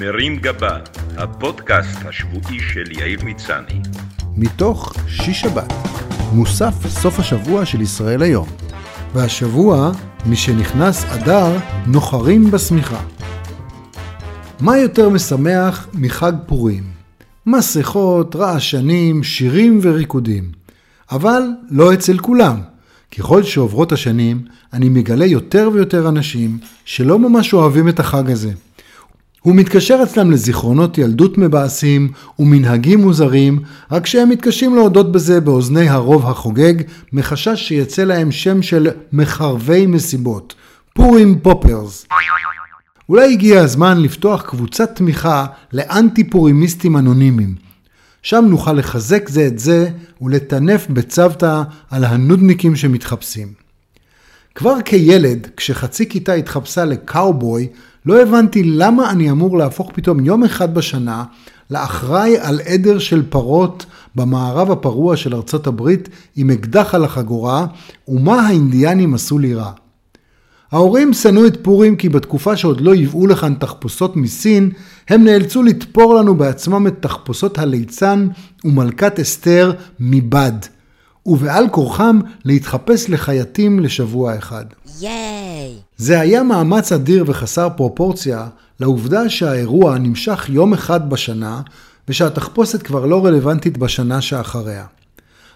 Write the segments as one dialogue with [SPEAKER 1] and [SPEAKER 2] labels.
[SPEAKER 1] מרים גבה, הפודקאסט השבועי של יאיר מצני.
[SPEAKER 2] מתוך שיש שבת, מוסף סוף השבוע של ישראל היום. והשבוע, משנכנס אדר, נוחרים בשמיכה. מה יותר משמח מחג פורים? מסכות, רעשנים, שירים וריקודים. אבל לא אצל כולם. ככל שעוברות השנים, אני מגלה יותר ויותר אנשים שלא ממש אוהבים את החג הזה. הוא מתקשר אצלם לזיכרונות ילדות מבאסים ומנהגים מוזרים, רק שהם מתקשים להודות בזה באוזני הרוב החוגג, מחשש שיצא להם שם של מחרבי מסיבות, פורים פופרס. אולי הגיע הזמן לפתוח קבוצת תמיכה לאנטי פורימיסטים אנונימים. שם נוכל לחזק זה את זה ולטנף בצוותא על הנודניקים שמתחפשים. כבר כילד, כשחצי כיתה התחפשה לקאובוי, לא הבנתי למה אני אמור להפוך פתאום יום אחד בשנה לאחראי על עדר של פרות במערב הפרוע של ארצות הברית עם אקדח על החגורה, ומה האינדיאנים עשו לי רע. ההורים שנאו את פורים כי בתקופה שעוד לא ייבאו לכאן תחפושות מסין, הם נאלצו לתפור לנו בעצמם את תחפושות הליצן ומלכת אסתר מבד, ובעל כורחם להתחפש לחייטים לשבוע אחד. ייי! זה היה מאמץ אדיר וחסר פרופורציה לעובדה שהאירוע נמשך יום אחד בשנה, ושהתחפושת כבר לא רלוונטית בשנה שאחריה.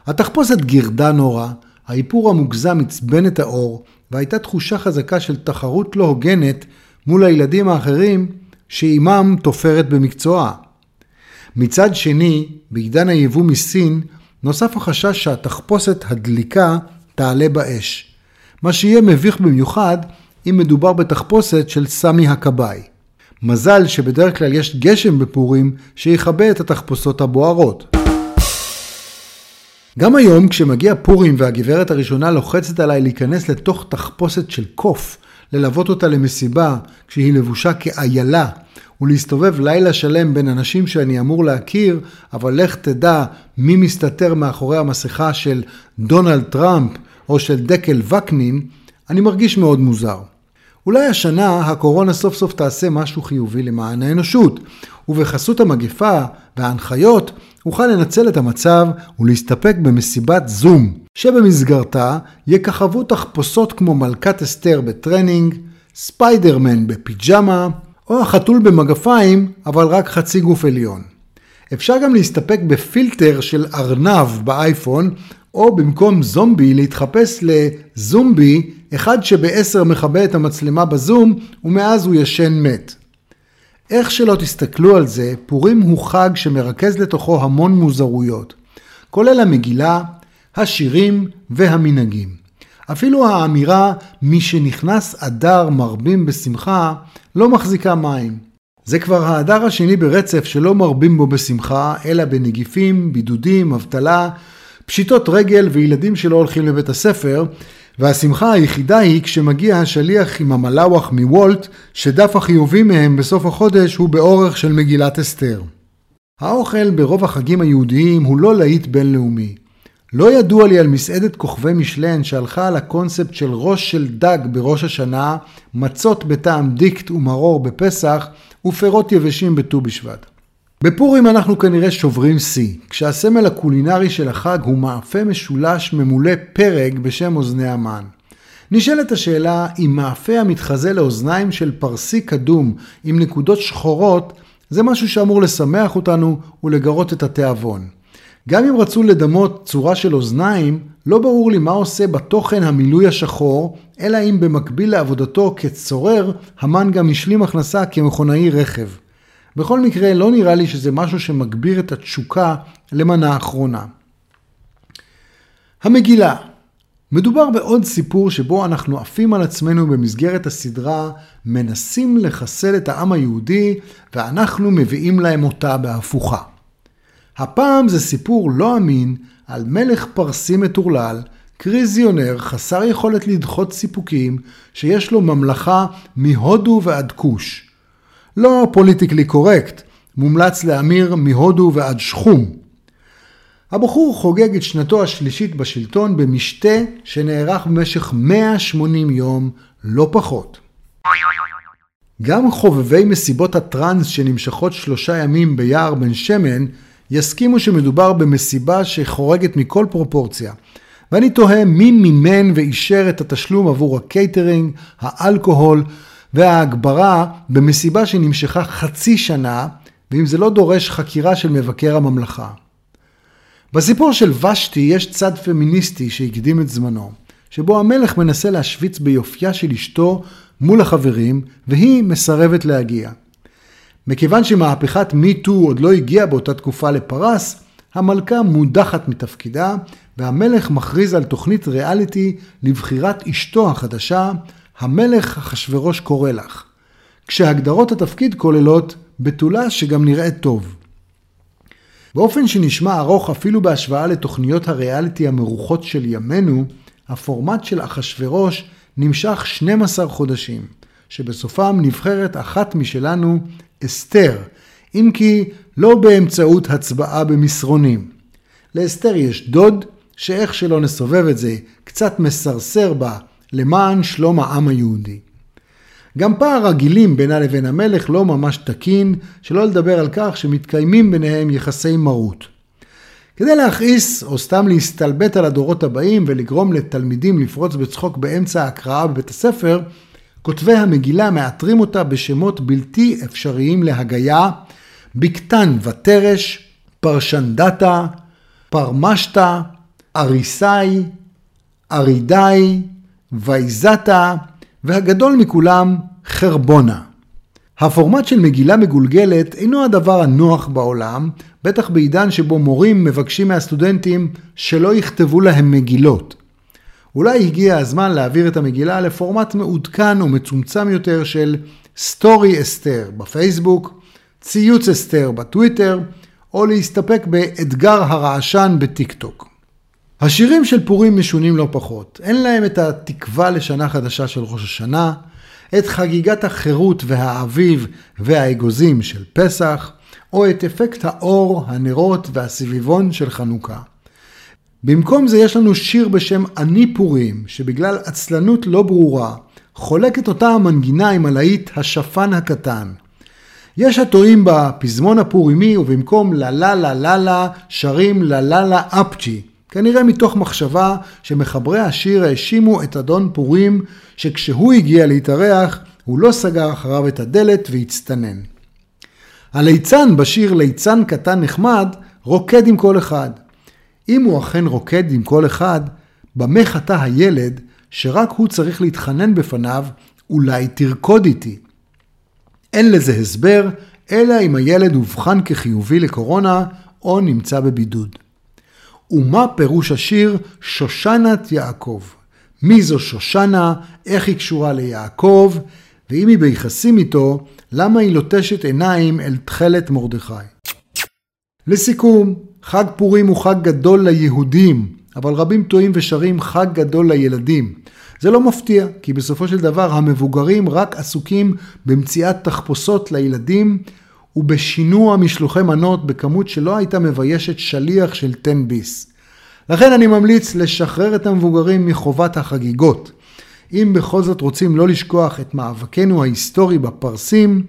[SPEAKER 2] התחפושת גירדה נורא, האיפור המוגזם עצבן את האור, והייתה תחושה חזקה של תחרות לא הוגנת מול הילדים האחרים שעימם תופרת במקצועה. מצד שני, בעידן היבוא מסין, נוסף החשש שהתחפושת הדליקה תעלה באש. מה שיהיה מביך במיוחד אם מדובר בתחפושת של סמי הכבאי. מזל שבדרך כלל יש גשם בפורים שיכבה את התחפושות הבוערות. גם היום כשמגיע פורים והגברת הראשונה לוחצת עליי להיכנס לתוך תחפושת של קוף, ללוות אותה למסיבה כשהיא לבושה כאיילה, ולהסתובב לילה שלם בין אנשים שאני אמור להכיר, אבל לך תדע מי מסתתר מאחורי המסכה של דונלד טראמפ או של דקל וקנין, אני מרגיש מאוד מוזר. אולי השנה הקורונה סוף סוף תעשה משהו חיובי למען האנושות, ובחסות המגפה וההנחיות אוכל לנצל את המצב ולהסתפק במסיבת זום, שבמסגרתה יככבו תחפושות כמו מלכת אסתר בטרנינג, ספיידרמן בפיג'מה, או החתול במגפיים, אבל רק חצי גוף עליון. אפשר גם להסתפק בפילטר של ארנב באייפון, או במקום זומבי להתחפש לזומבי, אחד שבעשר מכבה את המצלמה בזום, ומאז הוא ישן מת. איך שלא תסתכלו על זה, פורים הוא חג שמרכז לתוכו המון מוזרויות, כולל המגילה, השירים והמנהגים. אפילו האמירה "מי שנכנס אדר מרבים בשמחה" לא מחזיקה מים. זה כבר האדר השני ברצף שלא מרבים בו בשמחה, אלא בנגיפים, בידודים, אבטלה, פשיטות רגל וילדים שלא הולכים לבית הספר, והשמחה היחידה היא כשמגיע השליח עם המלאווח מוולט, שדף החיובי מהם בסוף החודש הוא באורך של מגילת אסתר. האוכל ברוב החגים היהודיים הוא לא להיט בינלאומי. לא ידוע לי על מסעדת כוכבי משלן שהלכה על הקונספט של ראש של דג בראש השנה, מצות בטעם דיקט ומרור בפסח, ופירות יבשים בט"ו בשבט. בפורים אנחנו כנראה שוברים שיא, כשהסמל הקולינרי של החג הוא מאפה משולש ממולא פרג בשם אוזני המן. נשאלת השאלה אם מאפה המתחזה לאוזניים של פרסי קדום עם נקודות שחורות זה משהו שאמור לשמח אותנו ולגרות את התיאבון. גם אם רצו לדמות צורה של אוזניים, לא ברור לי מה עושה בתוכן המילוי השחור, אלא אם במקביל לעבודתו כצורר, המן גם השלים הכנסה כמכונאי רכב. בכל מקרה, לא נראה לי שזה משהו שמגביר את התשוקה למנה האחרונה. המגילה מדובר בעוד סיפור שבו אנחנו עפים על עצמנו במסגרת הסדרה מנסים לחסל את העם היהודי ואנחנו מביאים להם אותה בהפוכה. הפעם זה סיפור לא אמין על מלך פרסי מטורלל, קריזיונר חסר יכולת לדחות סיפוקים, שיש לו ממלכה מהודו ועד כוש. לא פוליטיקלי קורקט, מומלץ להמיר מהודו ועד שחום. הבחור חוגג את שנתו השלישית בשלטון במשתה שנערך במשך 180 יום, לא פחות. גם חובבי מסיבות הטראנס שנמשכות שלושה ימים ביער בן שמן, יסכימו שמדובר במסיבה שחורגת מכל פרופורציה. ואני תוהה מי מימן ואישר את התשלום עבור הקייטרינג, האלכוהול וההגברה במסיבה שנמשכה חצי שנה, ואם זה לא דורש חקירה של מבקר הממלכה. בסיפור של ושתי יש צד פמיניסטי שהקדים את זמנו, שבו המלך מנסה להשוויץ ביופייה של אשתו מול החברים, והיא מסרבת להגיע. מכיוון שמהפכת מיטו עוד לא הגיעה באותה תקופה לפרס, המלכה מודחת מתפקידה, והמלך מכריז על תוכנית ריאליטי לבחירת אשתו החדשה, המלך אחשורוש קורא לך. כשהגדרות התפקיד כוללות בתולה שגם נראית טוב. באופן שנשמע ארוך אפילו בהשוואה לתוכניות הריאליטי המרוחות של ימינו, הפורמט של אחשורוש נמשך 12 חודשים, שבסופם נבחרת אחת משלנו, אסתר, אם כי לא באמצעות הצבעה במסרונים. לאסתר יש דוד, שאיך שלא נסובב את זה, קצת מסרסר בה למען שלום העם היהודי. גם פער הגילים בינה לבין המלך לא ממש תקין, שלא לדבר על כך שמתקיימים ביניהם יחסי מרות. כדי להכעיס או סתם להסתלבט על הדורות הבאים ולגרום לתלמידים לפרוץ בצחוק באמצע ההקראה בבית הספר, כותבי המגילה מאתרים אותה בשמות בלתי אפשריים להגייה, בקתן ותרש, פרשנדתה, פרמשתה, אריסאי, ארידאי, וייזתה, והגדול מכולם, חרבונה. הפורמט של מגילה מגולגלת אינו הדבר הנוח בעולם, בטח בעידן שבו מורים מבקשים מהסטודנטים שלא יכתבו להם מגילות. אולי הגיע הזמן להעביר את המגילה לפורמט מעודכן ומצומצם יותר של סטורי אסתר בפייסבוק, ציוץ אסתר בטוויטר, או להסתפק באתגר הרעשן בטיק טוק. השירים של פורים משונים לא פחות. אין להם את התקווה לשנה חדשה של ראש השנה, את חגיגת החירות והאביב והאגוזים של פסח, או את אפקט האור, הנרות והסביבון של חנוכה. במקום זה יש לנו שיר בשם אני פורים, שבגלל עצלנות לא ברורה, חולק את אותה המנגינה עם הלהיט השפן הקטן. יש הטועים בפזמון הפורימי ובמקום לה לה לה לה לה שרים לה לה לה אפצ'י, כנראה מתוך מחשבה שמחברי השיר האשימו את אדון פורים שכשהוא הגיע להתארח הוא לא סגר אחריו את הדלת והצטנן. הליצן בשיר ליצן קטן נחמד רוקד עם כל אחד. אם הוא אכן רוקד עם כל אחד, במה חטא הילד שרק הוא צריך להתחנן בפניו, אולי תרקוד איתי. אין לזה הסבר, אלא אם הילד אובחן כחיובי לקורונה או נמצא בבידוד. ומה פירוש השיר שושנת יעקב? מי זו שושנה? איך היא קשורה ליעקב? ואם היא ביחסים איתו, למה היא לוטשת עיניים אל תכלת מרדכי? לסיכום, חג פורים הוא חג גדול ליהודים, אבל רבים טועים ושרים חג גדול לילדים. זה לא מפתיע, כי בסופו של דבר המבוגרים רק עסוקים במציאת תחפושות לילדים ובשינוע משלוחי מנות בכמות שלא הייתה מביישת שליח של 10 ביס. לכן אני ממליץ לשחרר את המבוגרים מחובת החגיגות. אם בכל זאת רוצים לא לשכוח את מאבקנו ההיסטורי בפרסים,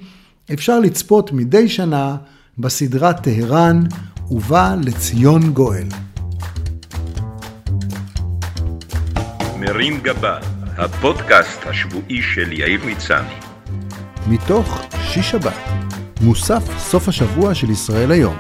[SPEAKER 2] אפשר לצפות מדי שנה בסדרה טהרן ובא לציון גואל.
[SPEAKER 1] מרים גבה, הפודקאסט השבועי של יאיר מצני.
[SPEAKER 2] מתוך שיש שבת, מוסף סוף השבוע של ישראל היום.